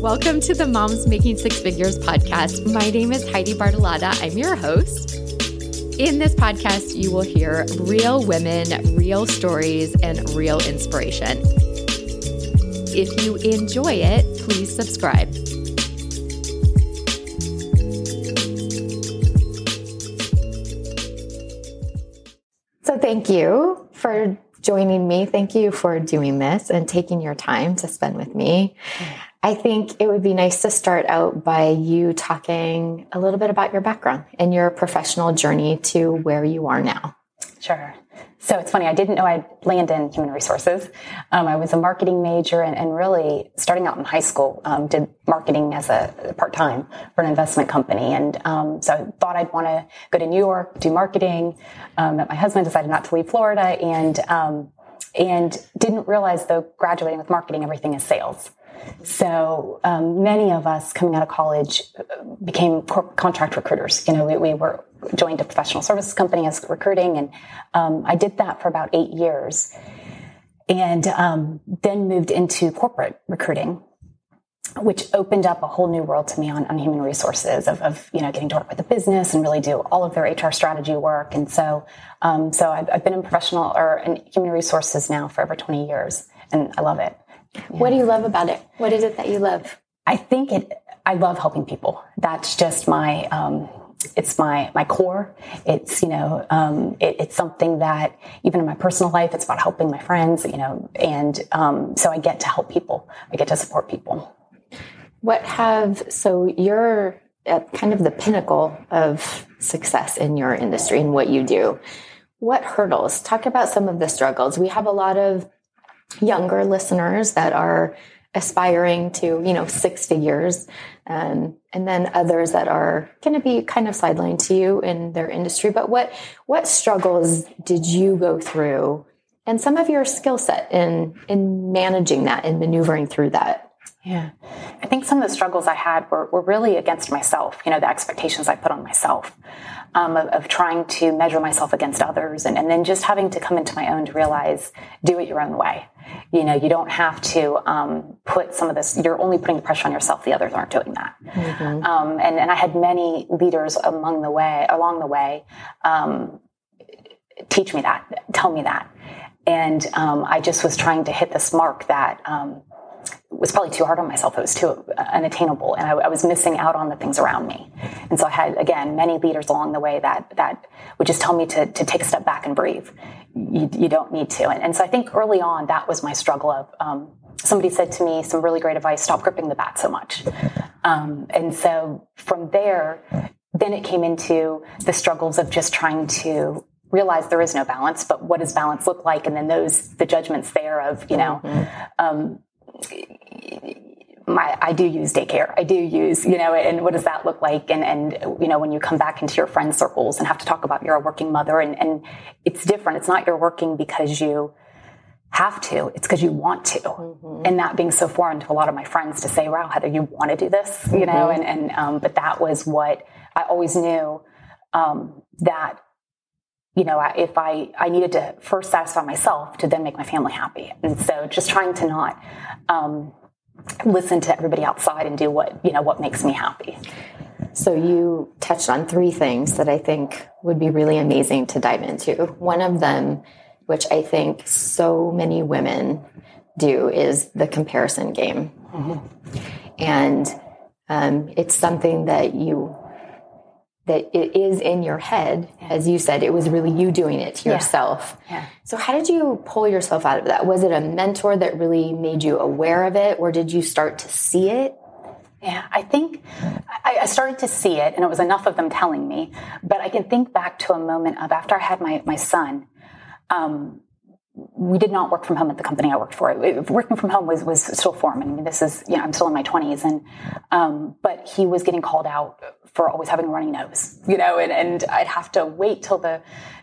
Welcome to the Moms Making Six Figures podcast. My name is Heidi Bartolotta. I'm your host. In this podcast, you will hear real women, real stories, and real inspiration. If you enjoy it, please subscribe. So, thank you for joining me. Thank you for doing this and taking your time to spend with me. I think it would be nice to start out by you talking a little bit about your background and your professional journey to where you are now. Sure. So it's funny, I didn't know I'd land in human resources. Um, I was a marketing major and, and, really starting out in high school, um, did marketing as a part time for an investment company. And um, so I thought I'd want to go to New York, do marketing. Um, my husband decided not to leave Florida and, um, and didn't realize though graduating with marketing, everything is sales. So um, many of us coming out of college uh, became contract recruiters. You know, we, we, were joined a professional services company as recruiting, and um, I did that for about eight years, and um, then moved into corporate recruiting. Which opened up a whole new world to me on, on human resources of, of, you know getting to work with the business and really do all of their HR strategy work and so um, so I've, I've been in professional or in human resources now for over twenty years and I love it. What do you love about it? What is it that you love? I think it. I love helping people. That's just my. Um, it's my my core. It's you know um, it, it's something that even in my personal life, it's about helping my friends. You know, and um, so I get to help people. I get to support people. What have so you're at kind of the pinnacle of success in your industry and what you do. What hurdles? Talk about some of the struggles. We have a lot of younger listeners that are aspiring to you know six figures and and then others that are going to be kind of sidelined to you in their industry. But what what struggles did you go through and some of your skill set in in managing that and maneuvering through that? Yeah. I think some of the struggles i had were, were really against myself you know the expectations i put on myself um, of, of, trying to measure myself against others and, and then just having to come into my own to realize do it your own way you know, you don't have to um, put some of this. You're only putting the pressure on yourself. The others aren't doing that. Mm-hmm. Um, and and I had many leaders among the way, along the way, um, teach me that, tell me that, and um, I just was trying to hit this mark that um, was probably too hard on myself. It was too unattainable, and I, I, was missing out on the things around me. And so I had again many leaders along the way that that would just tell me to to take a step back and breathe. You, you don't need to. And, and, so I think early on that was my struggle of. Um, somebody said to me some really great advice: stop gripping the bat so much. Um, and so from there, then it came into the struggles of just trying to realize there is no balance, but what does balance look like? And then those, the judgments there of, you know, mm-hmm. um, my I do use daycare. I do use, you know, and what does that look like? And and you know, when you come back into your friend circles and have to talk about you're a working mother and, and it's different. It's not you're working because you have to, it's because you want to. Mm-hmm. And that being so foreign to a lot of my friends to say, wow, Heather, you want to do this, you mm-hmm. know, and, and um, but that was what I always knew um, that you know, if I, I needed to first satisfy myself to then make my family happy. And so just trying to not um, listen to everybody outside and do what, you know, what makes me happy. So you touched on three things that I think would be really amazing to dive into. One of them, which I think so many women do, is the comparison game. Mm-hmm. And um, it's something that you that it is in your head as you said it was really you doing it to yourself yeah. Yeah. so how did you pull yourself out of that was it a mentor that really made you aware of it or did you start to see it yeah, I think I, I, started to see it, and it was enough of them telling me. But I can think back to a moment of after I had my my son. Um, we did not work from home at the company I worked for. Working from home was was still foreign. I mean, this is you know I'm still in my 20s, and um, but he was getting called out for always having a runny nose, you know, and, and I'd have to wait till the,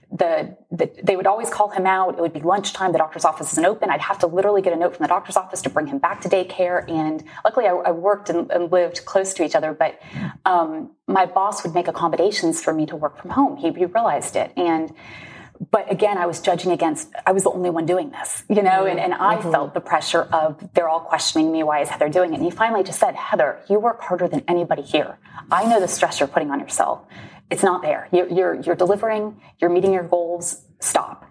the, the they would always call him out. It would be lunchtime. The doctor's office isn't open. I'd have to literally get a note from the doctor's office to bring him back to daycare. And luckily, I, I worked and, and, lived close to each other. But um, my boss would make accommodations for me to work from home. He, he realized it, and but again, I was judging against, I was the only one doing this, you know, and, and I mm-hmm. felt the pressure of they're all questioning me. Why is Heather doing it? And he finally just said, Heather, you work harder than anybody here. I know the stress you're putting on yourself. It's not there. You're, you're, you're delivering, you're meeting your goals. Stop.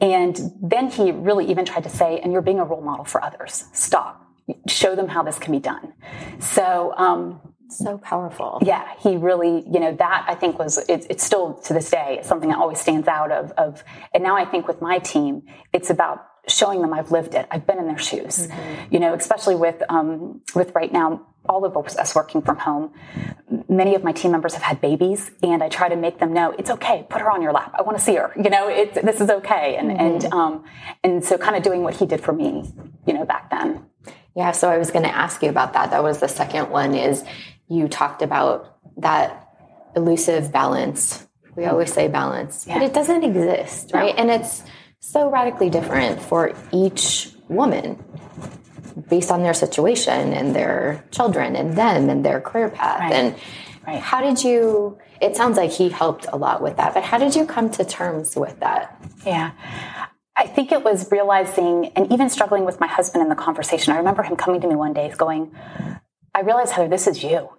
And then he really even tried to say, and you're being a role model for others. Stop. Show them how this can be done. So, um, so powerful. Yeah, he really, you know, that I think was, it, it's still to this day something that always stands out of, of, and now I think with my team, it's about showing them I've lived it. I've been in their shoes, mm-hmm. you know, especially with, um, with right now, all of us working from home. Many of my team members have had babies and I try to make them know it's okay. Put her on your lap. I want to see her, you know, it's, this is okay. And, mm-hmm. and, um, and so kind of doing what he did for me, you know, back then. Yeah. So I was going to ask you about that. That was the second one is you talked about that elusive balance. We always say balance, yeah. but it doesn't exist, right? No. And it's so radically different for each woman based on their situation and their children and them and their career path. Right. And right. how did you, it sounds like he helped a lot with that, but how did you come to terms with that? Yeah. I think it was realizing and even struggling with my husband in the conversation. I remember him coming to me one day going, I realize, Heather, this is you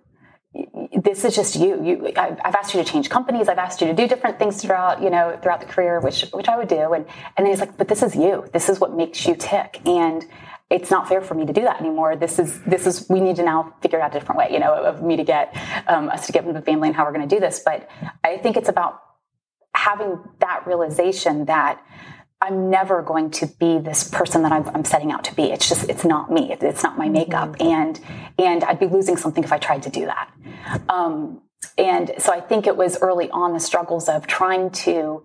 this is just you. You, I've asked you to change companies. I've asked you to do different things throughout, you know, throughout the career, which which I would do. And and then he's like, but this is you. This is what makes you tick. And it's not fair for me to do that anymore. This is this is we need to now figure out a different way, you know, of me to get um, us to get into the family and how we're going to do this. But I think it's about having that realization that I'm never going to be this person that I'm, I'm, setting out to be. It's just, it's not me. It's not my makeup. Mm-hmm. And, and I'd be losing something if I tried to do that. Um, and so I think it was early on the struggles of trying to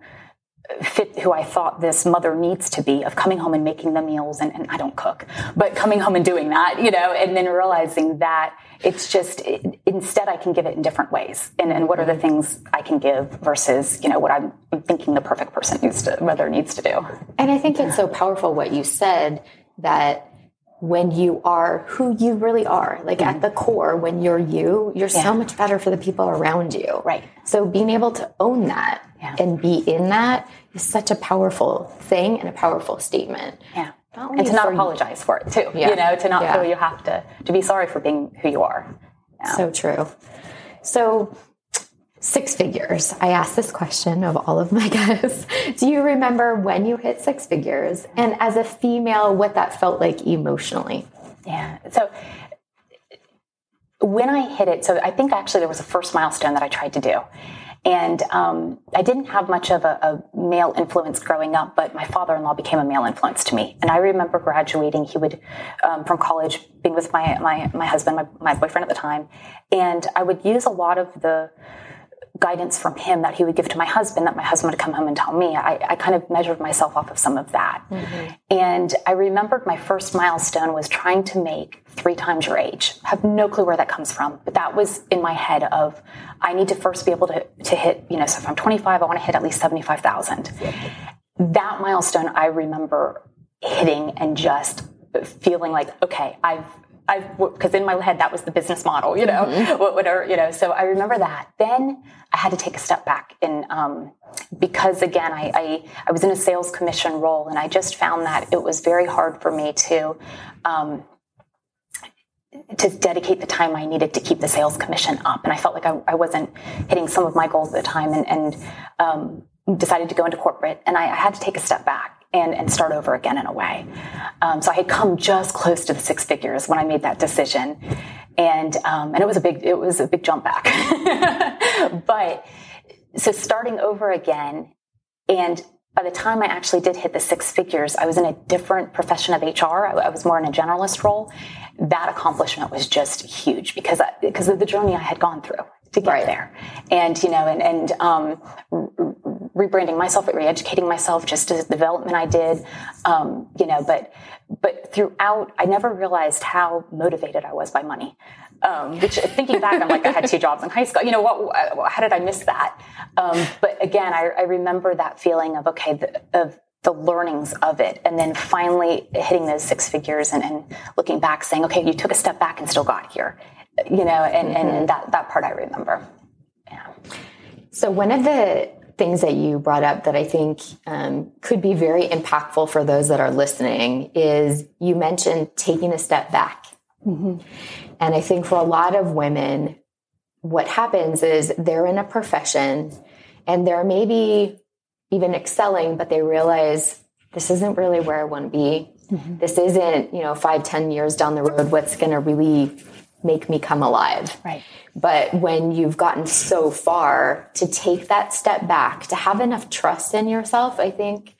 fit who I thought this mother needs to be of coming home and making the meals and, and I don't cook, but coming home and doing that, you know, and then realizing that it's just it, instead I can give it in different ways. And, and what are the things I can give versus, you know, what I'm thinking the perfect person needs to, mother needs to do. And I think it's so powerful what you said that when you are who you really are, like mm-hmm. at the core, when you're you, you're yeah. so much better for the people around you. Right. So being able to own that yeah. and be in that is such a powerful thing and a powerful statement. Yeah. and to not apologize for it too. Yeah. You know, to not feel you have to to be sorry for being who you are. So true. So six figures. I ask this question of all of my guests. Do you remember when you hit six figures? And as a female, what that felt like emotionally? Yeah. So when I hit it, so I think actually there was a first milestone that I tried to do. And um, I didn't have much of a, a, male influence growing up, but my father-in-law became a male influence to me. And I remember graduating. He would um, from college, being with my my my husband, my, my boyfriend at the time, and I would use a lot of the guidance from him that he would give to my husband that my husband would come home and tell me i, I kind of measured myself off of some of that mm-hmm. and i remembered my first milestone was trying to make three times your age have no clue where that comes from but that was in my head of i need to first be able to, to hit you know so if i'm 25 i want to hit at least 75000 that milestone i remember hitting and just feeling like okay i've I've because in my head that was the business model, you know, mm-hmm. whatever, you know. So I remember that. Then I had to take a step back, and um, because again, I, I, I was in a sales commission role, and I just found that it was very hard for me to. Um, to dedicate the time I needed to keep the sales commission up, and I felt like I, I wasn't hitting some of my goals at the time, and, and um, decided to go into corporate, and I, I had to take a step back and, and start over again in a way. Um, so I had come just close to the six figures when I made that decision, and um, and it was a big it was a big jump back. but so starting over again, and by the time I actually did hit the six figures, I was in a different profession of HR. I, was more in a generalist role. That accomplishment was just huge because I, because of the journey I had gone through to get right. there, and you know, and and um, rebranding myself, re-educating myself, just as the development I did, um, you know, but, but throughout, I never realized how motivated I was by money. Um, which thinking back, I'm like, I had two jobs in high school. You know, what, how did I miss that? Um, but again, I, I, remember that feeling of, okay, the, of the learnings of it. And then finally hitting those six figures and, and, looking back saying, okay, you took a step back and still got here, you know, and, mm-hmm. and that, that part I remember. Yeah. So one of the things that you brought up that I think um, could be very impactful for those that are listening is you mentioned taking a step back. Mm-hmm. And I think for a lot of women, what happens is they're in a profession and they're maybe even excelling, but they realize this isn't really where I want to be. Mm-hmm. This isn't, you know, five, ten years down the road, what's going to really make me come alive. Right. But when you've gotten so far to take that step back, to have enough trust in yourself, I think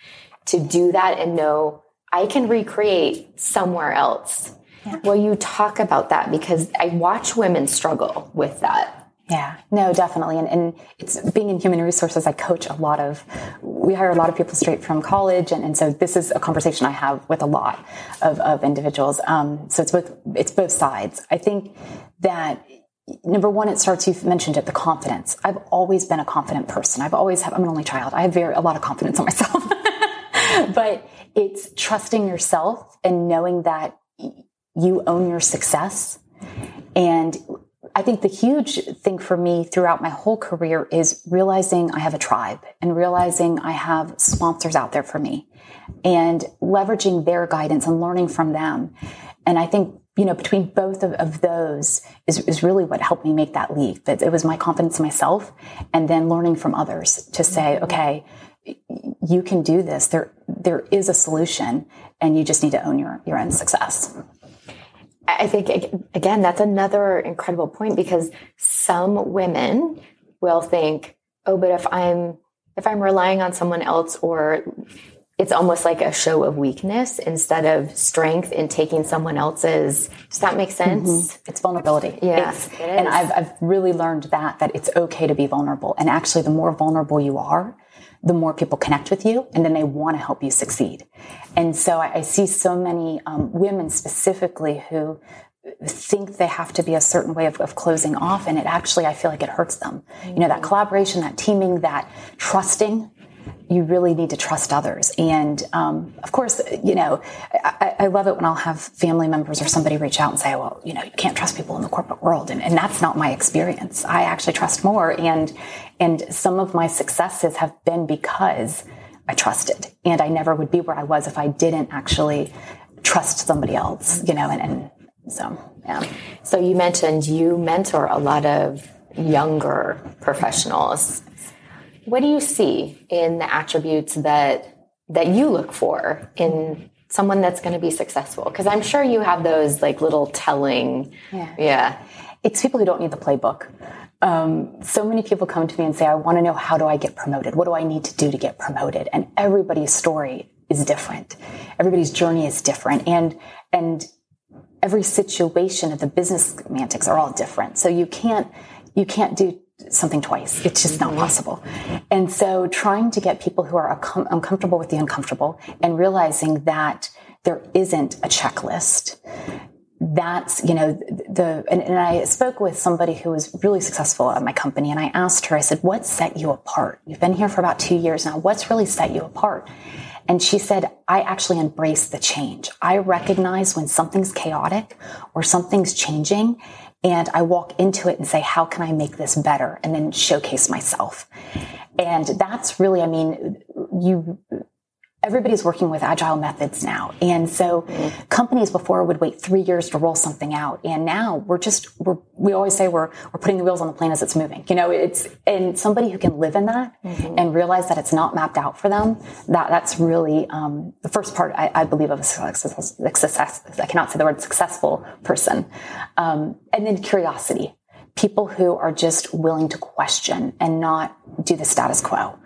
to do that and know I can recreate somewhere else. Yeah. Well, you talk about that because I watch women struggle with that. Yeah, no, definitely. And, and it's being in human resources, I coach a lot of, we hire a lot of people straight from college. And, and so this is a conversation I have with a lot of, of individuals. Um, so it's both, it's both sides. I think that number one, it starts, you've mentioned it, the confidence. I've always been a confident person. I've always have, I'm an only child. I have very, a lot of confidence in myself, but it's trusting yourself and knowing that you own your success and I think the huge thing for me throughout my whole career is realizing I have a tribe and realizing I have sponsors out there for me and leveraging their guidance and learning from them. And I think, you know, between both of, of those is, is really what helped me make that leap. That it was my confidence in myself and then learning from others to say, mm-hmm. okay, you can do this. There, there is a solution and you just need to own your, your own success. I think again that's another incredible point because some women will think, "Oh, but if I'm if I'm relying on someone else or it's almost like a show of weakness instead of strength in taking someone else's. Does that make sense? Mm-hmm. It's vulnerability. Yeah. It's, and I've, I've really learned that, that it's okay to be vulnerable. And actually, the more vulnerable you are, the more people connect with you and then they want to help you succeed. And so I, I see so many um, women specifically who think they have to be a certain way of, of, closing off and it actually i feel like it hurts them mm-hmm. you know that collaboration that teaming that trusting you really need to trust others. And um, of course, you know, I, I, love it when I'll have family members or somebody reach out and say, well, you know, you can't trust people in the corporate world. And, and that's not my experience. I actually trust more. And, and some of my successes have been because I trusted. And I never would be where I was if I didn't actually trust somebody else, you know, and, and so, yeah. So you mentioned you mentor a lot of younger professionals what do you see in the attributes that that you look for in someone that's going to be successful? Because I'm sure you have those like little telling. Yeah. yeah. It's people who don't need the playbook. Um, so many people come to me and say, I want to know how do I get promoted? What do I need to do to get promoted? And everybody's story is different. Everybody's journey is different. And, and every situation of the business semantics are all different. So you can't, you can't do something twice. It's just not possible. And so trying to get people who are uncomfortable with the uncomfortable and realizing that there isn't a checklist. That's, you know, the, and, and I spoke with somebody who was really successful at my company and I asked her, I said, what set you apart? You've been here for about two years now. What's really set you apart? And she said, I actually embrace the change. I recognize when something's chaotic or something's changing and I walk into it and say, how can I make this better? And then showcase myself. And that's really, I mean, you, everybody's working with agile methods now. And so mm-hmm. companies before would wait three years to roll something out. And now we're just, we're, we always say we're, we're putting the wheels on the plane as it's moving. You know, it's, and somebody who can live in that mm-hmm. and realize that it's not mapped out for them, that, that's really, um, the first part I, I believe of a success, success, I cannot say the word successful person. Um, and then curiosity people who are just willing to question and not do the status quo.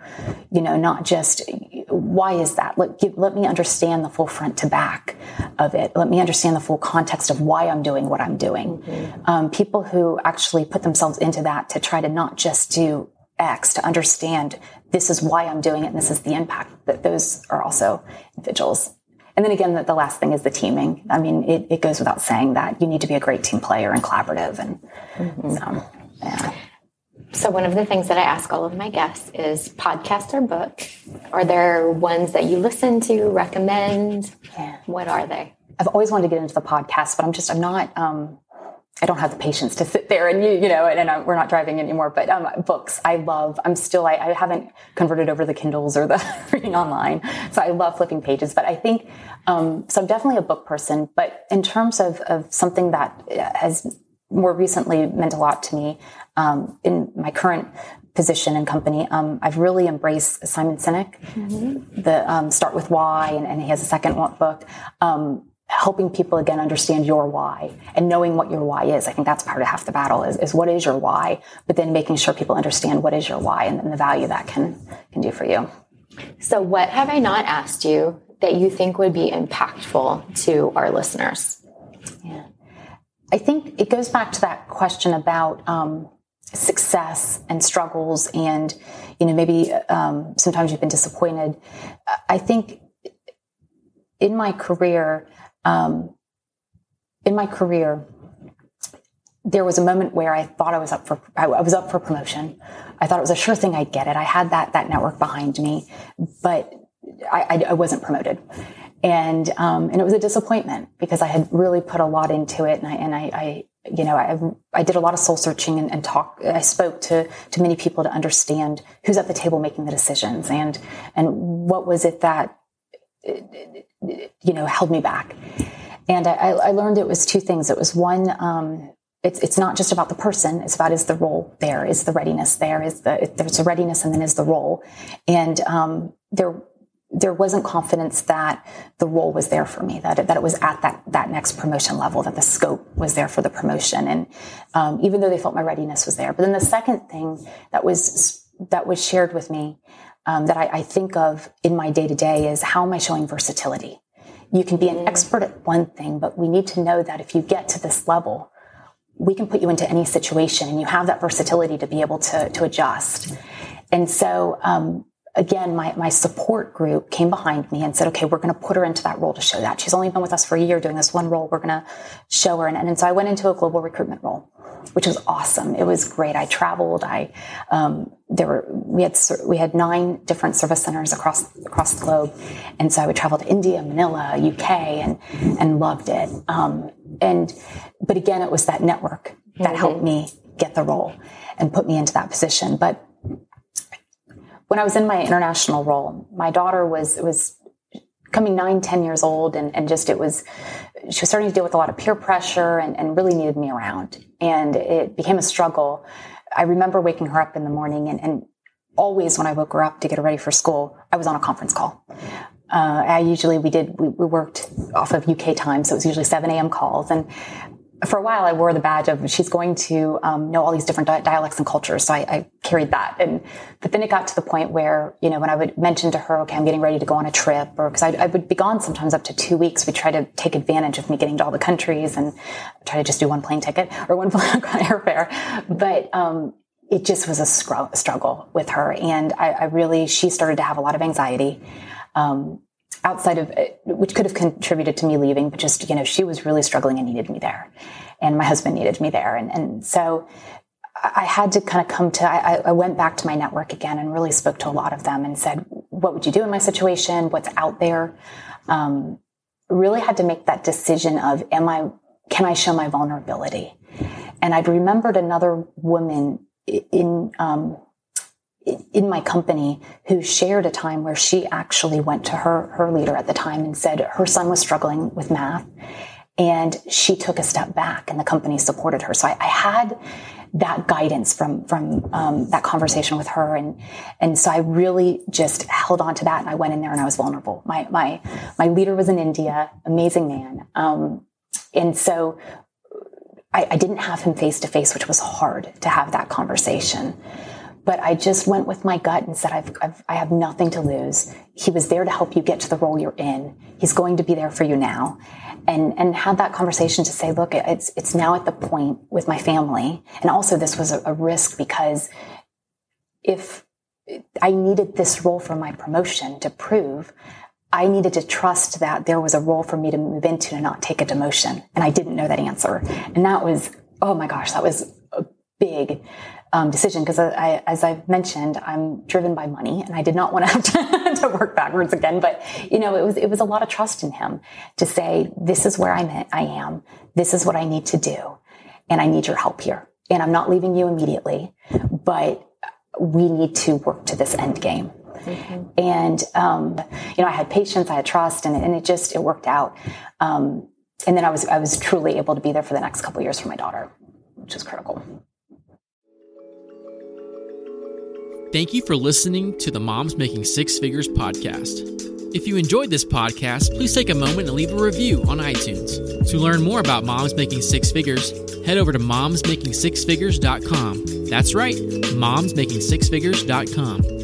You know, not just why is that? Let, give, let me understand the full front to back of it. Let me understand the full context of why I'm doing what I'm doing. Mm-hmm. Um, people who actually put themselves into that to try to not just do X, to understand this is why I'm doing it and this is the impact. That those are also individuals and then again, the, the, last thing is the teaming. I mean, it, it, goes without saying that you need to be a great team player and collaborative. And mm-hmm. so, yeah. So, one of the things that I ask all of my guests is podcast or book. Are there ones that you listen to, recommend? Yeah. What are they? I've always wanted to get into the podcast, but I'm just, I'm not, um, I don't have the patience to sit there and you, you know, and, and I'm, we're not driving anymore. But um, books, I love. I'm still. I, I, haven't converted over the Kindles or the reading online, so I love flipping pages. But I think um, so. I'm definitely a book person. But in terms of of something that has more recently meant a lot to me um, in my current position and company, um, I've really embraced Simon Sinek, mm-hmm. the um, Start with Why, and, and, he has a second book. Um, helping people again understand your why and knowing what your why is. I think that's part of half the battle is, is what is your why, but then making sure people understand what is your why and, and the value that can can do for you. So what have I not asked you that you think would be impactful to our listeners? Yeah. I think it goes back to that question about um, success and struggles and you know maybe um, sometimes you've been disappointed i think in my career um, in my career, there was a moment where I thought I was up for I was up for promotion. I thought it was a sure thing I'd get it. I had that that network behind me, but I, I, wasn't promoted, and um, and it was a disappointment because I had really put a lot into it, and I and I, I you know I I did a lot of soul searching and, and talk. I spoke to to many people to understand who's at the table making the decisions and and what was it that you know, held me back. And I, I learned it was two things. It was one, um, it's, it's not just about the person. It's about is the role there, is the readiness there, is the there's a readiness, and then is the role. And um, there there wasn't confidence that the role was there for me, that it, that it was at that that next promotion level, that the scope was there for the promotion, and um, even though they felt my readiness was there. But then the second thing that was that was shared with me um, that I, I think of in my day to day is how am I showing versatility? You can be an expert at one thing, but we need to know that if you get to this level, we can put you into any situation and you have that versatility to be able to, to adjust. And so, um, again, my, my support group came behind me and said, okay, we're going to put her into that role to show that. She's only been with us for a year doing this one role. We're going to show her. And, and so I went into a global recruitment role, which was awesome. It was great. I traveled. I, um, there were, we had, we had nine different service centers across, across the globe. And so I would travel to India, Manila, UK and, and loved it. Um, and, but again, it was that network that mm-hmm. helped me get the role and put me into that position. But when I was in my international role, my daughter was was coming nine, ten years old, and, and just it was she was starting to deal with a lot of peer pressure and, and really needed me around. And it became a struggle. I remember waking her up in the morning and, and always when I woke her up to get her ready for school, I was on a conference call. Uh, I usually we did we, we, worked off of UK time, so it was usually 7 a.m. calls, and for a while I wore the badge of she's going to um, know all these different di- dialects and cultures. So I, I, carried that. And, but then it got to the point where, you know, when I would mention to her, okay, I'm getting ready to go on a trip or because I, I, would be gone sometimes up to two weeks. We try to take advantage of me getting to all the countries and try to just do one plane ticket or one airfare. But, um, it just was a struggle with her. And I, I, really, she started to have a lot of anxiety. Um, outside of which could have contributed to me leaving, but just, you know, she was really struggling and needed me there. And my husband needed me there. And, and so I had to kind of come to, I, I went back to my network again and really spoke to a lot of them and said, what would you do in my situation? What's out there? Um, really had to make that decision of, am I, can I show my vulnerability? And I'd remembered another woman in, um, in my company who shared a time where she actually went to her her leader at the time and said her son was struggling with math and she took a step back and the company supported her. So i, I had that guidance from from um, that conversation with her and and so i really just held on to that and i went in there and i was vulnerable. My my my leader was in india amazing man. Um, and so I, I didn't have him face to face which was hard to have that conversation but I just went with my gut and said, I've, I've, I have nothing to lose. He was there to help you get to the role you're in. He's going to be there for you now. And, and had that conversation to say, look, it's, it's now at the point with my family. And also this was a, a risk because if I needed this role for my promotion to prove, I needed to trust that there was a role for me to move into and not take a demotion. And I didn't know that answer. And that was, oh my gosh, that was a big um, decision because I, as I've mentioned, I'm driven by money, and I did not want to have to, to, work backwards again. But you know, it was it was a lot of trust in him to say, "This is where I'm at, I am. This is what I need to do." and I need your help here. And I'm not leaving you immediately, but we need to work to this end game. Mm-hmm. And, um, you know, I had patience, I had trust, and, and it just, it worked out. Um, and then I was, I was truly able to be there for the next couple years for my daughter, which is critical. Thank you for listening to the Moms Making Six Figures podcast. If you enjoyed this podcast, please take a moment and leave a review on iTunes. To learn more about Moms Making Six Figures, head over to momsmakingsixfigures.com. That's right, momsmakingsixfigures.com.